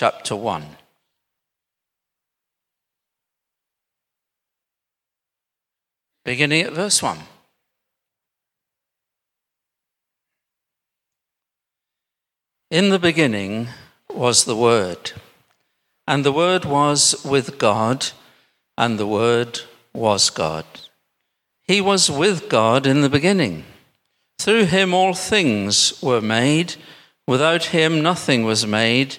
chapter 1. Beginning at verse 1. In the beginning was the Word, and the Word was with God, and the Word was God. He was with God in the beginning. Through him all things were made. Without him nothing was made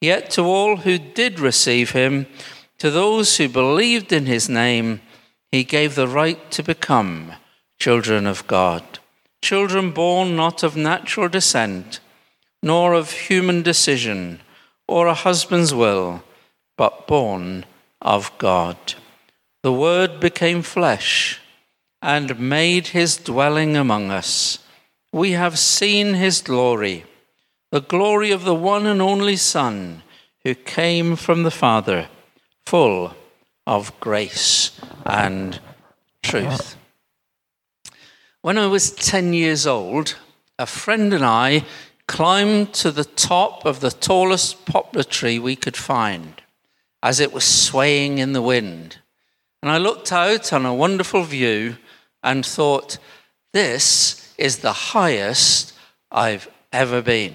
Yet to all who did receive him, to those who believed in his name, he gave the right to become children of God, children born not of natural descent nor of human decision or a husband's will, but born of God. The Word became flesh and made his dwelling among us. We have seen his glory, the glory of the one and only Son who came from the Father, full of grace and truth. When I was 10 years old, a friend and I climbed to the top of the tallest poplar tree we could find as it was swaying in the wind. And I looked out on a wonderful view and thought, this is the highest I've ever been.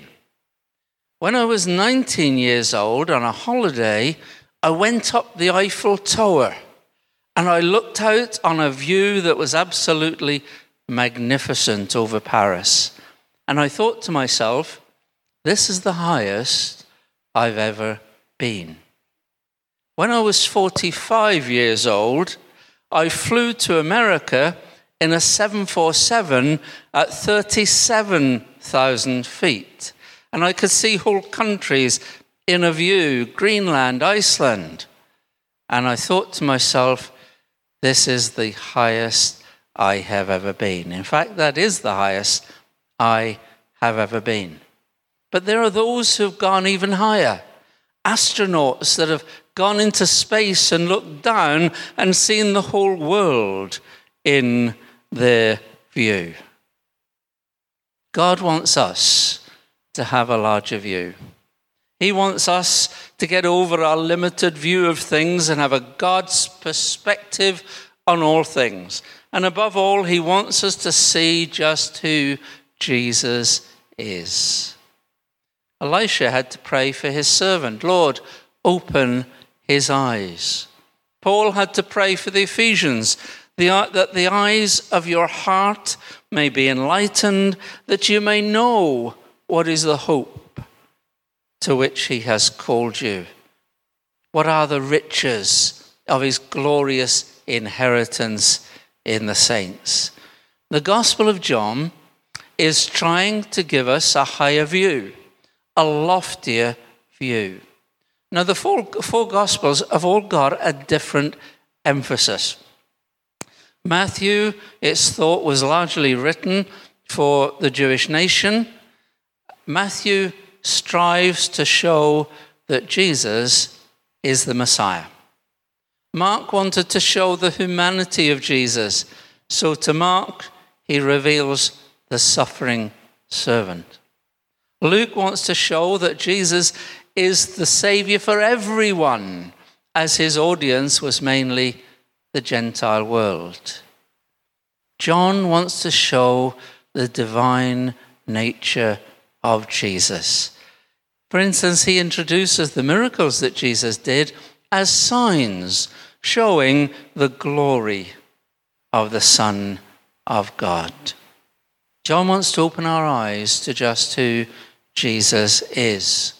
When I was 19 years old on a holiday, I went up the Eiffel Tower and I looked out on a view that was absolutely magnificent over Paris. And I thought to myself, this is the highest I've ever been. When I was 45 years old, I flew to America in a 747 at 37,000 feet. And I could see whole countries in a view Greenland, Iceland. And I thought to myself, this is the highest I have ever been. In fact, that is the highest I have ever been. But there are those who've gone even higher astronauts that have gone into space and looked down and seen the whole world in their view. God wants us to have a larger view. He wants us to get over our limited view of things and have a God's perspective on all things. And above all, He wants us to see just who Jesus is. Elisha had to pray for his servant Lord, open his eyes. Paul had to pray for the Ephesians that the eyes of your heart may be enlightened, that you may know what is the hope to which he has called you. What are the riches of his glorious inheritance in the saints? The Gospel of John is trying to give us a higher view, a loftier view. Now, the four, four Gospels have all got a different emphasis. Matthew, it's thought, was largely written for the Jewish nation. Matthew strives to show that Jesus is the Messiah. Mark wanted to show the humanity of Jesus. So to Mark, he reveals the suffering servant. Luke wants to show that Jesus is the Savior for everyone, as his audience was mainly the Gentile world. John wants to show the divine nature of Jesus. For instance, he introduces the miracles that Jesus did as signs showing the glory of the Son of God. John wants to open our eyes to just who Jesus is.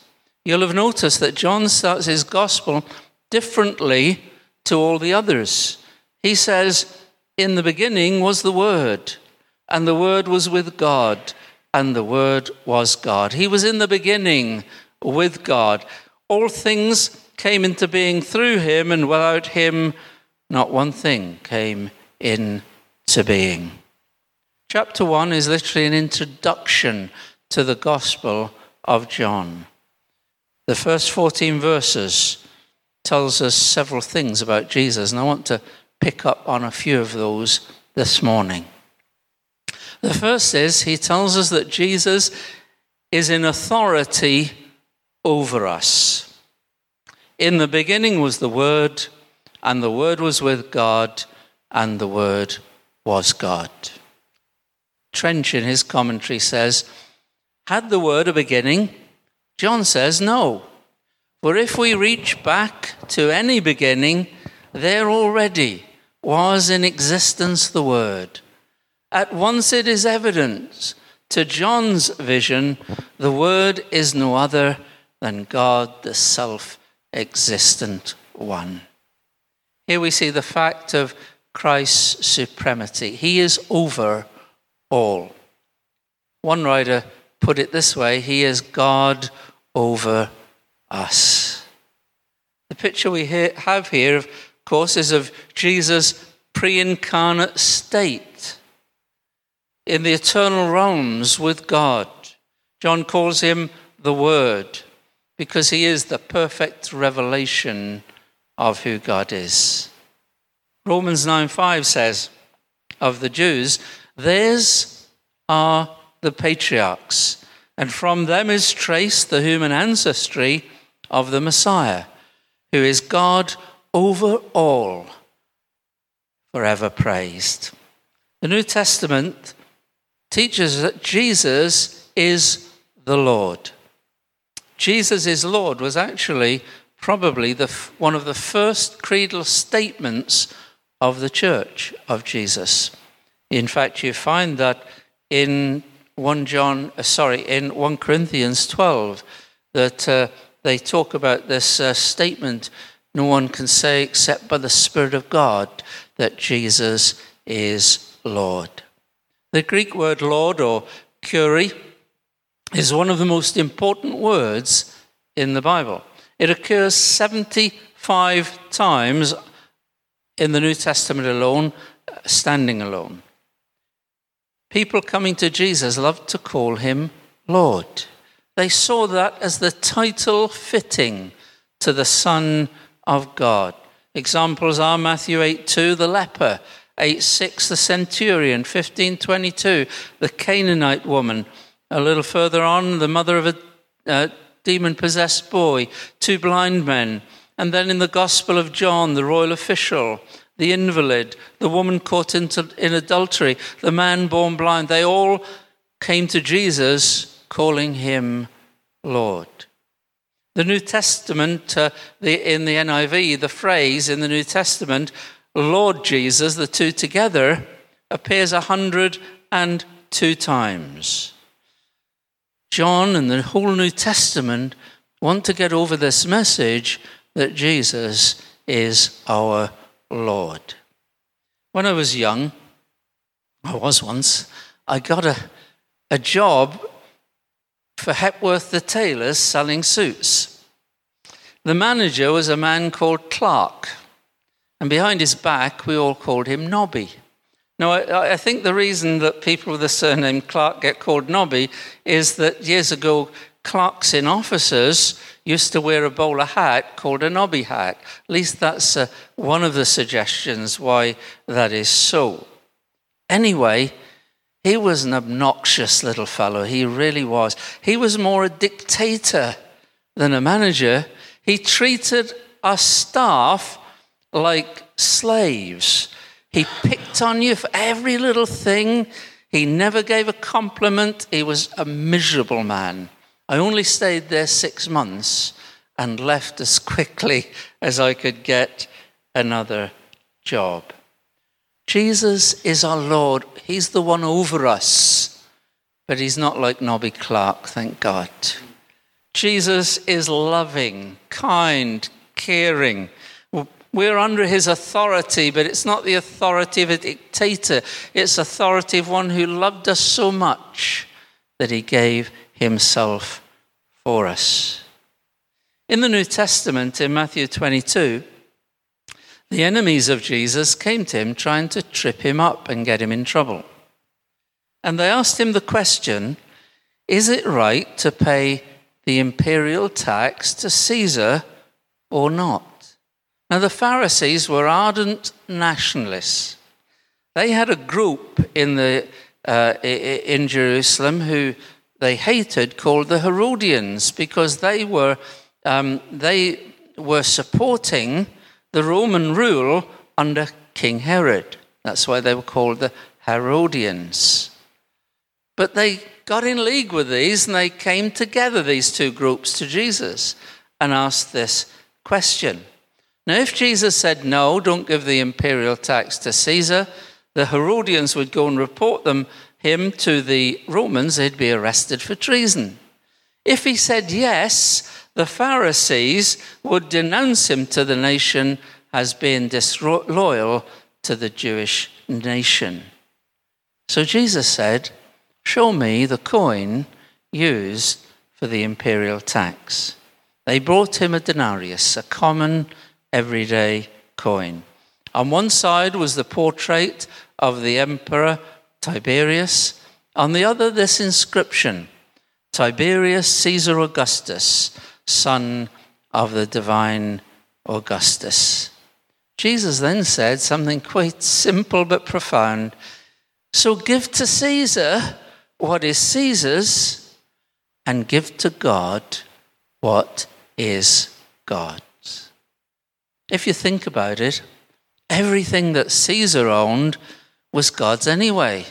You'll have noticed that John starts his gospel differently to all the others. He says, In the beginning was the Word, and the Word was with God, and the Word was God. He was in the beginning with God. All things came into being through him, and without him, not one thing came into being. Chapter 1 is literally an introduction to the Gospel of John. The first 14 verses tells us several things about Jesus, and I want to pick up on a few of those this morning. The first is he tells us that Jesus is in authority over us. In the beginning was the Word, and the Word was with God, and the Word was God. Trench, in his commentary, says, Had the Word a beginning? John says, No. For if we reach back to any beginning, there already was in existence the Word. At once it is evident to John's vision, the Word is no other than God, the self existent one. Here we see the fact of Christ's supremacy. He is over all. One writer put it this way He is God over us. The picture we have here, of course, is of Jesus' pre incarnate state in the eternal realms with God. John calls him the Word because he is the perfect revelation of who God is. Romans 9 5 says of the Jews, theirs are the patriarchs, and from them is traced the human ancestry of the Messiah, who is God over all, forever praised. The New Testament teaches that Jesus is the Lord. Jesus is Lord was actually probably the, one of the first creedal statements of the church of Jesus. In fact, you find that in 1 John, uh, sorry, in 1 Corinthians 12, that uh, they talk about this uh, statement no one can say except by the Spirit of God that Jesus is Lord. The Greek word Lord or Kyrie is one of the most important words in the Bible. It occurs 75 times in the New Testament alone, standing alone. People coming to Jesus loved to call him Lord. They saw that as the title fitting to the Son of God. Examples are Matthew 8 2, the leper, 8 6, the centurion, 15 22, the Canaanite woman, a little further on, the mother of a uh, demon possessed boy, two blind men. And then in the Gospel of John, the royal official, the invalid, the woman caught into, in adultery, the man born blind, they all came to Jesus calling him Lord. The New Testament, uh, the, in the NIV, the phrase in the New Testament, Lord Jesus, the two together, appears a hundred and two times. John and the whole New Testament want to get over this message that Jesus is our Lord. When I was young, I was once, I got a, a job for Hepworth the tailors selling suits. The manager was a man called Clark, and behind his back, we all called him Nobby. Now, I, I, think the reason that people with the surname Clark get called Nobby is that years ago, clerks in offices used to wear a bowler hat called a Nobby hat. At least that's uh, one of the suggestions why that is so. Anyway, he was an obnoxious little fellow. He really was. He was more a dictator than a manager. He treated our staff like slaves. He picked on you for every little thing. He never gave a compliment. He was a miserable man. I only stayed there six months and left as quickly as I could get another job. Jesus is our Lord. He's the one over us, but he's not like Nobby Clark, thank God. Jesus is loving, kind, caring. We're under his authority, but it's not the authority of a dictator. It's authority of one who loved us so much that he gave himself for us. In the New Testament, in Matthew 22, the enemies of Jesus came to him trying to trip him up and get him in trouble. And they asked him the question Is it right to pay the imperial tax to Caesar or not? Now, the Pharisees were ardent nationalists. They had a group in, the, uh, in Jerusalem who they hated called the Herodians because they were, um, they were supporting the Roman rule under King Herod. That's why they were called the Herodians. But they got in league with these and they came together, these two groups, to Jesus and asked this question. Now, if Jesus said, No, don't give the imperial tax to Caesar, the Herodians would go and report them, him to the Romans, they'd be arrested for treason. If he said yes, the Pharisees would denounce him to the nation as being disloyal to the Jewish nation. So Jesus said, Show me the coin used for the imperial tax. They brought him a denarius, a common everyday coin. On one side was the portrait of the emperor Tiberius, on the other, this inscription Tiberius Caesar Augustus son of the divine Augustus. Jesus then said something quite simple but profound. So give to Caesar what is Caesar's, and give to God what is God's. If you think about it, everything that Caesar owned was God's anyway,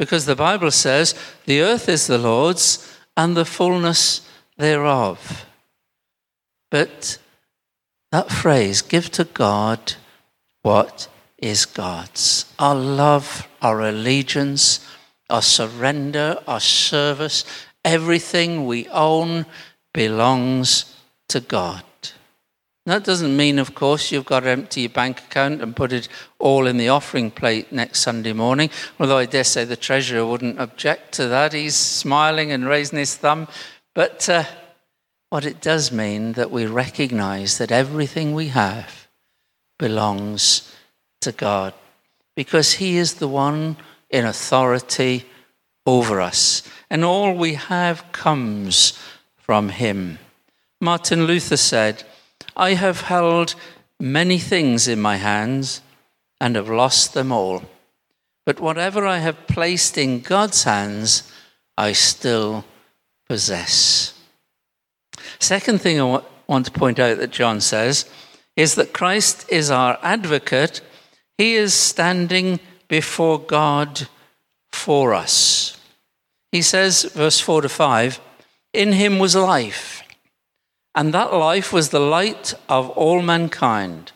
because the Bible says the earth is the Lord's and the fullness thereof. But that phrase, give to God what is God's. Our love, our allegiance, our surrender, our service, everything we own belongs to God. That doesn't mean, of course, you've got to empty your bank account and put it all in the offering plate next Sunday morning, although I dare say the treasurer wouldn't object to that. He's smiling and raising his thumb. But uh, what it does mean that we recognize that everything we have belongs to God because He is the one in authority over us, and all we have comes from Him. Martin Luther said, I have held many things in my hands and have lost them all. But whatever I have placed in God's hands, I still possess. Second thing I want to point out that John says is that Christ is our advocate. He is standing before God for us. He says, verse 4 to 5, In him was life, and that life was the light of all mankind.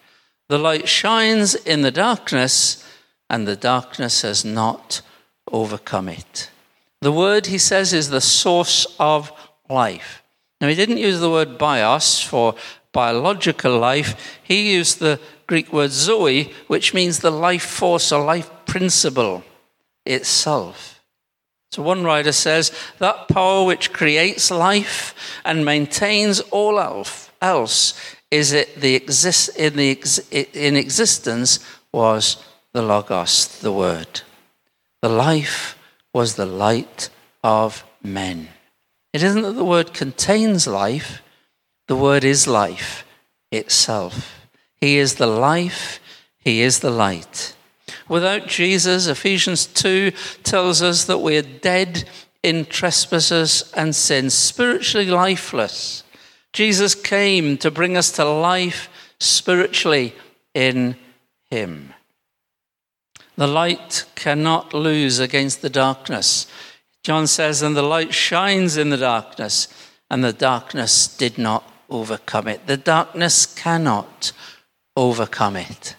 The light shines in the darkness, and the darkness has not overcome it. The word, he says, is the source of life. Now, he didn't use the word bios for biological life, he used the Greek word zoe, which means the life force or life principle itself. So one writer says that power which creates life and maintains all else is it the exist, in, the in existence was the logos, the word. The life was the light of men. It isn't that the word contains life, the word is life itself. He is the life, He is the light. Without Jesus, Ephesians 2 tells us that we're dead in trespasses and sins, spiritually lifeless. Jesus came to bring us to life spiritually in Him. The light cannot lose against the darkness. John says, and the light shines in the darkness, and the darkness did not overcome it. The darkness cannot overcome it.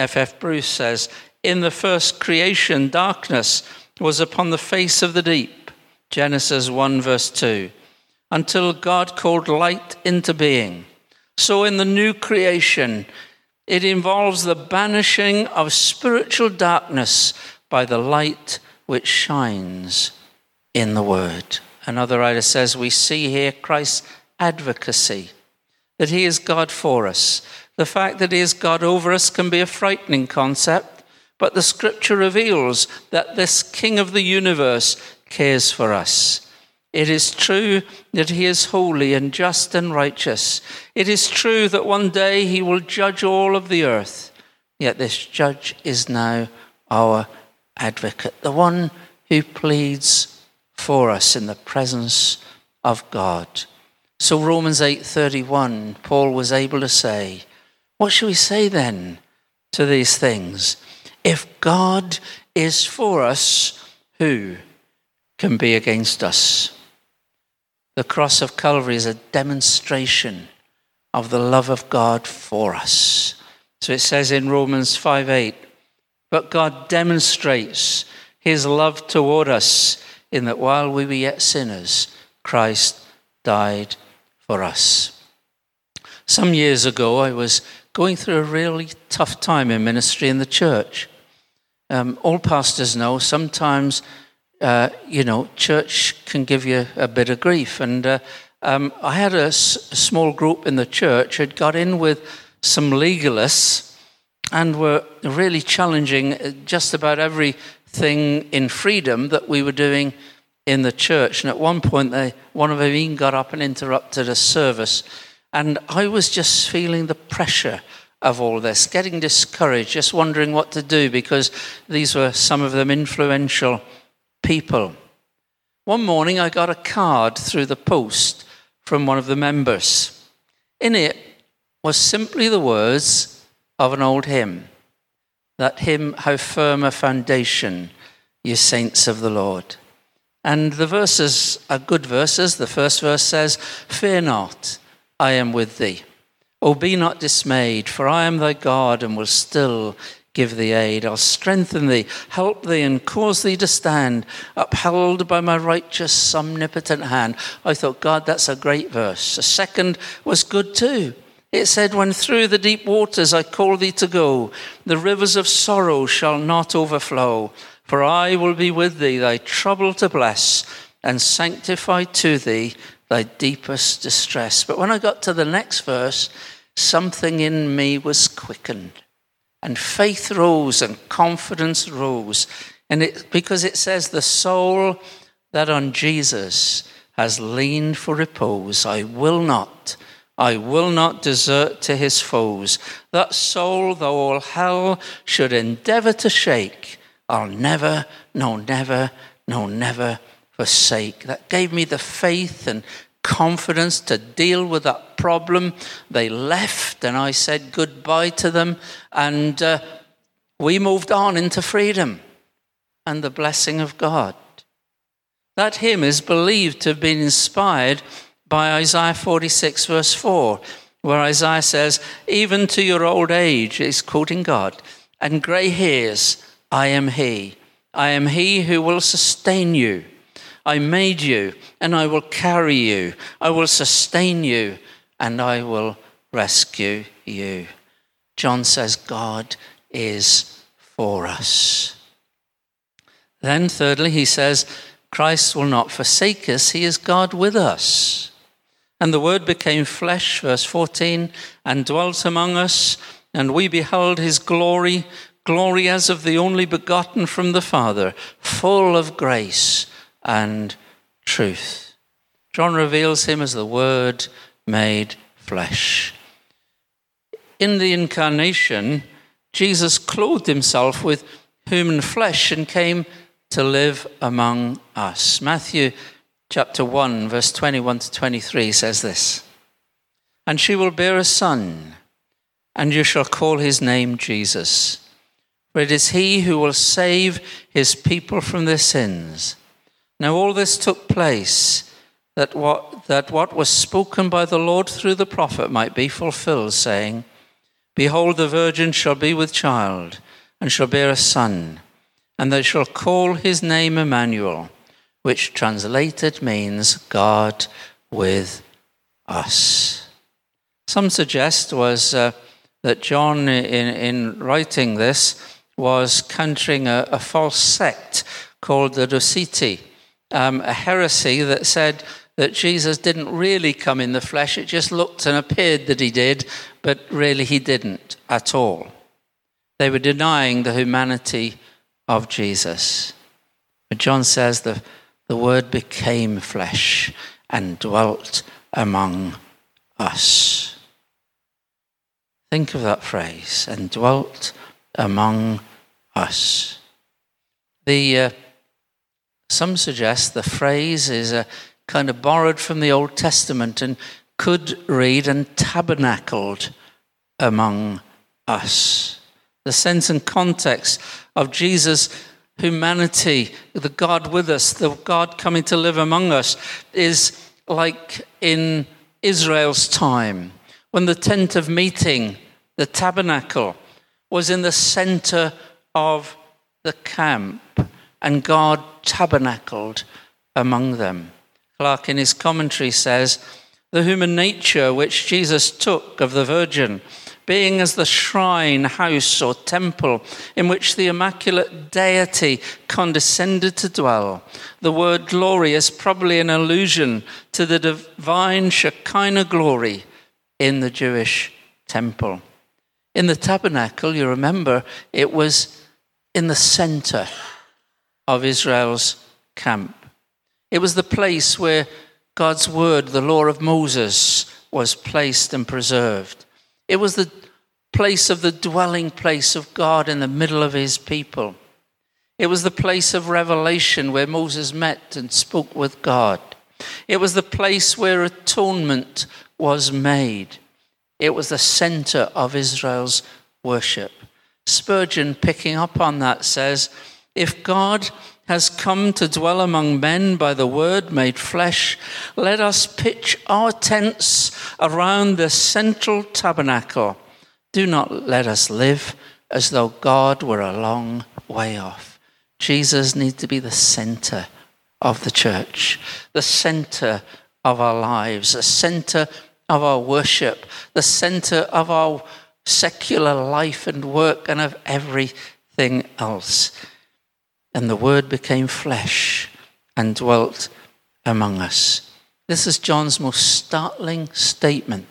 F. F. Bruce says, In the first creation, darkness was upon the face of the deep. Genesis 1, verse 2. Until God called light into being. So in the new creation, it involves the banishing of spiritual darkness by the light which shines in the Word. Another writer says, We see here Christ's advocacy, that He is God for us. The fact that He is God over us can be a frightening concept, but the Scripture reveals that this King of the universe cares for us. It is true that he is holy and just and righteous. It is true that one day he will judge all of the earth. Yet this judge is now our advocate, the one who pleads for us in the presence of God. So Romans 8:31 Paul was able to say, what shall we say then to these things? If God is for us, who can be against us? The cross of Calvary is a demonstration of the love of God for us. So it says in Romans 5 8, but God demonstrates his love toward us in that while we were yet sinners, Christ died for us. Some years ago, I was going through a really tough time in ministry in the church. Um, all pastors know sometimes, uh, you know, church can give you a bit of grief. And uh, um, I had a, s- a small group in the church had got in with some legalists and were really challenging just about everything in freedom that we were doing in the church. And at one point, they, one of them even got up and interrupted a service and I was just feeling the pressure of all this, getting discouraged, just wondering what to do because these were some of them influential people. One morning, I got a card through the post from one of the members. In it was simply the words of an old hymn that hymn, How Firm a Foundation, ye saints of the Lord. And the verses are good verses. The first verse says, Fear not. I am with thee. O be not dismayed, for I am thy God and will still give thee aid. I'll strengthen thee, help thee, and cause thee to stand, upheld by my righteous, omnipotent hand. I thought, God, that's a great verse. The second was good too. It said, When through the deep waters I call thee to go, the rivers of sorrow shall not overflow. For I will be with thee, thy trouble to bless, and sanctify to thee thy deepest distress. But when I got to the next verse, something in me was quickened. And faith rose and confidence rose. And it, because it says, the soul that on Jesus has leaned for repose, I will not, I will not desert to his foes. That soul, though all hell should endeavor to shake, I'll never, no, never, no, never forsake. That gave me the faith and confidence to deal with that problem. They left, and I said goodbye to them, and uh, we moved on into freedom and the blessing of God. That hymn is believed to have been inspired by Isaiah 46, verse 4, where Isaiah says, Even to your old age, he's quoting God, and grey hairs, I am He. I am He who will sustain you. I made you, and I will carry you. I will sustain you, and I will rescue you. John says, God is for us. Then, thirdly, he says, Christ will not forsake us, he is God with us. And the Word became flesh, verse 14, and dwelt among us, and we beheld his glory, glory as of the only begotten from the Father, full of grace and truth. John reveals him as the Word made flesh. In the incarnation, Jesus clothed himself with human flesh and came to live among us. Matthew chapter 1, verse 21 to 23 says this And she will bear a son, and you shall call his name Jesus, for it is he who will save his people from their sins. Now, all this took place that what, that what was spoken by the Lord through the prophet might be fulfilled, saying, Behold, the virgin shall be with child, and shall bear a son, and they shall call his name Emmanuel, which translated means God with us. Some suggest was uh, that John, in, in writing this, was countering a, a false sect called the Doceti, um, a heresy that said that Jesus didn't really come in the flesh. It just looked and appeared that he did, but really he didn't at all. They were denying the humanity of Jesus. But John says the, the word became flesh and dwelt among us. Think of that phrase, and dwelt among us. The, uh, some suggest the phrase is a kind of borrowed from the Old Testament and could read and tabernacled among us. The sense and context of Jesus' humanity, the God with us, the God coming to live among us, is like in Israel's time when the tent of meeting, the tabernacle, was in the center of the camp and God tabernacled among them. Clarke, in his commentary, says the human nature which Jesus took of the Virgin, being as the shrine, house, or temple in which the immaculate deity condescended to dwell. The word glory is probably an allusion to the divine Shekinah glory in the Jewish temple. In the tabernacle, you remember, it was in the center of Israel's camp. It was the place where God's word, the law of Moses, was placed and preserved. It was the place of the dwelling place of God in the middle of his people. It was the place of revelation where Moses met and spoke with God. It was the place where atonement was made. It was the center of Israel's worship. Spurgeon, picking up on that, says if God has come to dwell among men by the word made flesh, let us pitch our tents around the central tabernacle. Do not let us live as though God were a long way off. Jesus needs to be the center of the church, the center of our lives, the center of our worship, the center of our secular life and work and of everything else. And the Word became flesh and dwelt among us. This is John's most startling statement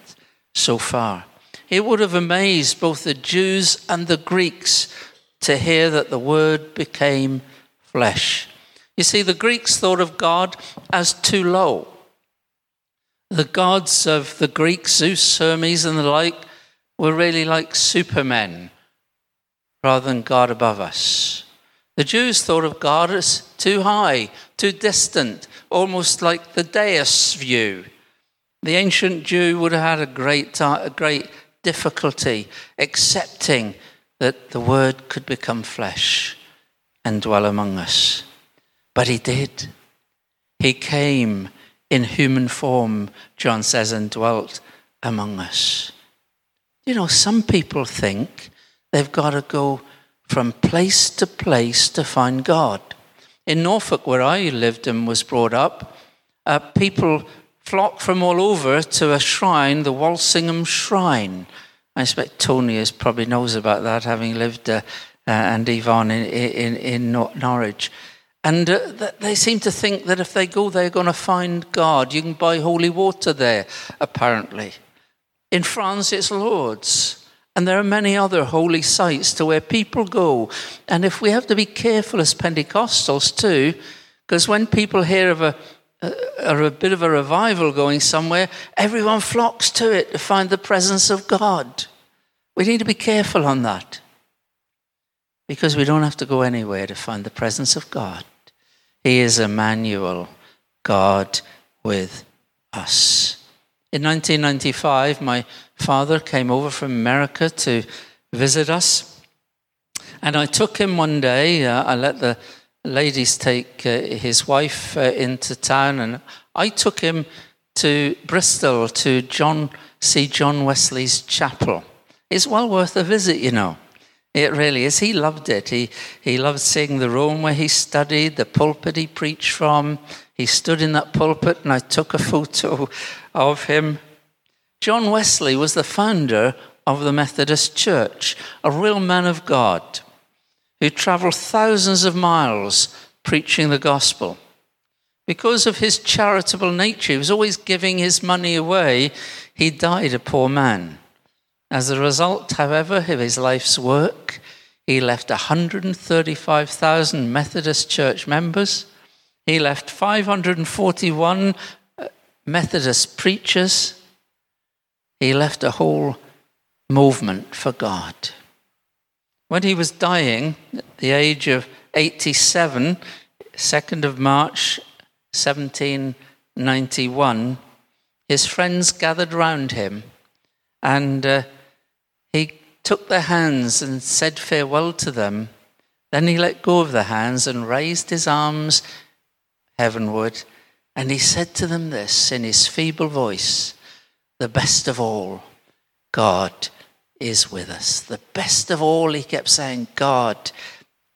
so far. It would have amazed both the Jews and the Greeks to hear that the Word became flesh. You see, the Greeks thought of God as too low. The gods of the Greeks, Zeus, Hermes, and the like, were really like supermen rather than God above us. The Jews thought of God as too high, too distant, almost like the deist view. The ancient Jew would have had a great, a great difficulty accepting that the Word could become flesh and dwell among us. But He did. He came in human form, John says, and dwelt among us. You know, some people think they've got to go from place to place to find God. In Norfolk, where I lived and was brought up, uh, people flock from all over to a shrine, the Walsingham Shrine. I expect Tony is, probably knows about that, having lived uh, uh, and Yvonne in, in, in Norwich. And uh, they seem to think that if they go, they're going to find God. You can buy holy water there, apparently. In France, it's Lourdes. And there are many other holy sites to where people go. And if we have to be careful as Pentecostals too, because when people hear of a, a, a bit of a revival going somewhere, everyone flocks to it to find the presence of God. We need to be careful on that because we don't have to go anywhere to find the presence of God. He is Emmanuel, God with us. In 1995, my father came over from America to visit us. And I took him one day. Uh, I let the ladies take uh, his wife uh, into town, and I took him to Bristol to John, see John Wesley's chapel. It's well worth a visit, you know. It really is. He loved it. He, he loved seeing the room where he studied, the pulpit he preached from. He stood in that pulpit, and I took a photo of him. John Wesley was the founder of the Methodist Church, a real man of God who traveled thousands of miles preaching the gospel. Because of his charitable nature, he was always giving his money away. He died a poor man. As a result, however, of his life's work, he left 135,000 Methodist church members. He left 541 uh, Methodist preachers. He left a whole movement for God. When he was dying at the age of 87, 2nd of March 1791, his friends gathered round him and uh, he took their hands and said farewell to them. Then he let go of the hands and raised his arms heavenward. And he said to them this in his feeble voice The best of all, God is with us. The best of all, he kept saying, God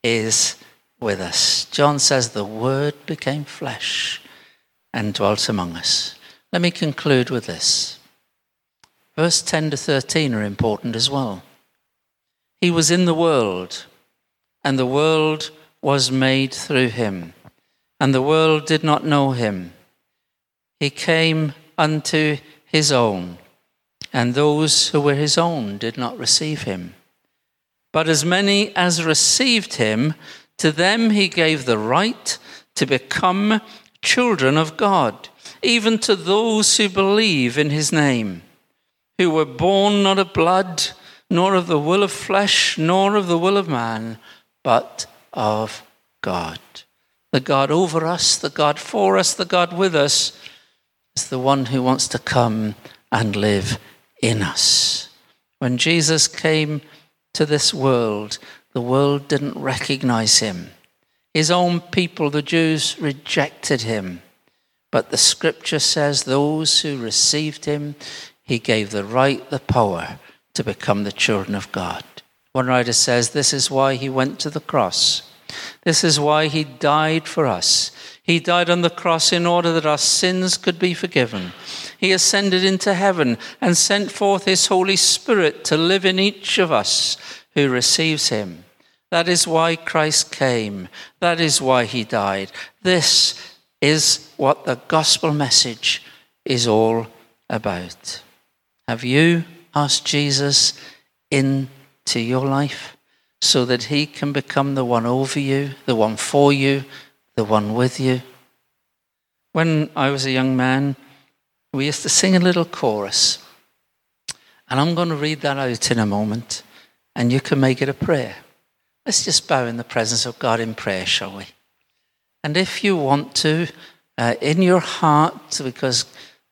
is with us. John says, The Word became flesh and dwelt among us. Let me conclude with this. Verse 10 to 13 are important as well. He was in the world, and the world was made through him, and the world did not know him. He came unto his own, and those who were his own did not receive him. But as many as received him, to them he gave the right to become children of God, even to those who believe in his name who were born not of blood, nor of the will of flesh, nor of the will of man, but of God. The God over us, the God for us, the God with us is the one who wants to come and live in us. When Jesus came to this world, the world didn't recognize him. His own people, the Jews, rejected him. But the scripture says those who received him, he gave the right, the power to become the children of God. One writer says this is why he went to the cross. This is why he died for us. He died on the cross in order that our sins could be forgiven. He ascended into heaven and sent forth his Holy Spirit to live in each of us who receives him. That is why Christ came. That is why he died. This is what the gospel message is all about. Have you asked Jesus into your life so that he can become the one over you, the one for you, the one with you? When I was a young man, we used to sing a little chorus. And I'm going to read that out in a moment, and you can make it a prayer. Let's just bow in the presence of God in prayer, shall we? And if you want to, uh, in your heart, because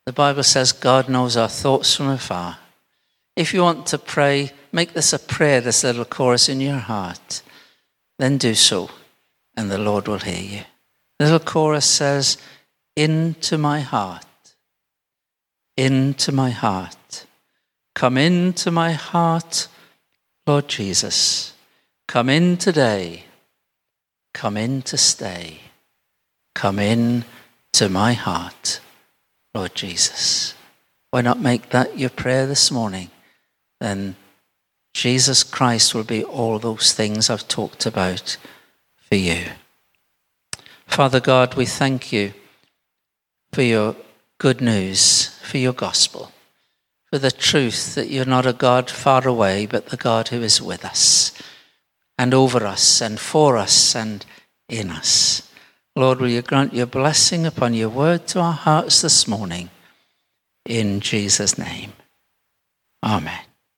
the Bible says God knows our thoughts from afar. If you want to pray, make this a prayer, this little chorus in your heart. Then do so, and the Lord will hear you. Little chorus says, Into my heart, into my heart. Come into my heart, Lord Jesus. Come in today. Come in to stay. Come in to my heart. Lord Jesus. Why not make that your prayer this morning? Then Jesus Christ will be all those things I've talked about for you. Father God, we thank you for your good news, for your gospel, for the truth that you're not a God far away, but the God who is with us and over us and for us and in us. Lord, will you grant your blessing upon your word to our hearts this morning? In Jesus' name. Amen.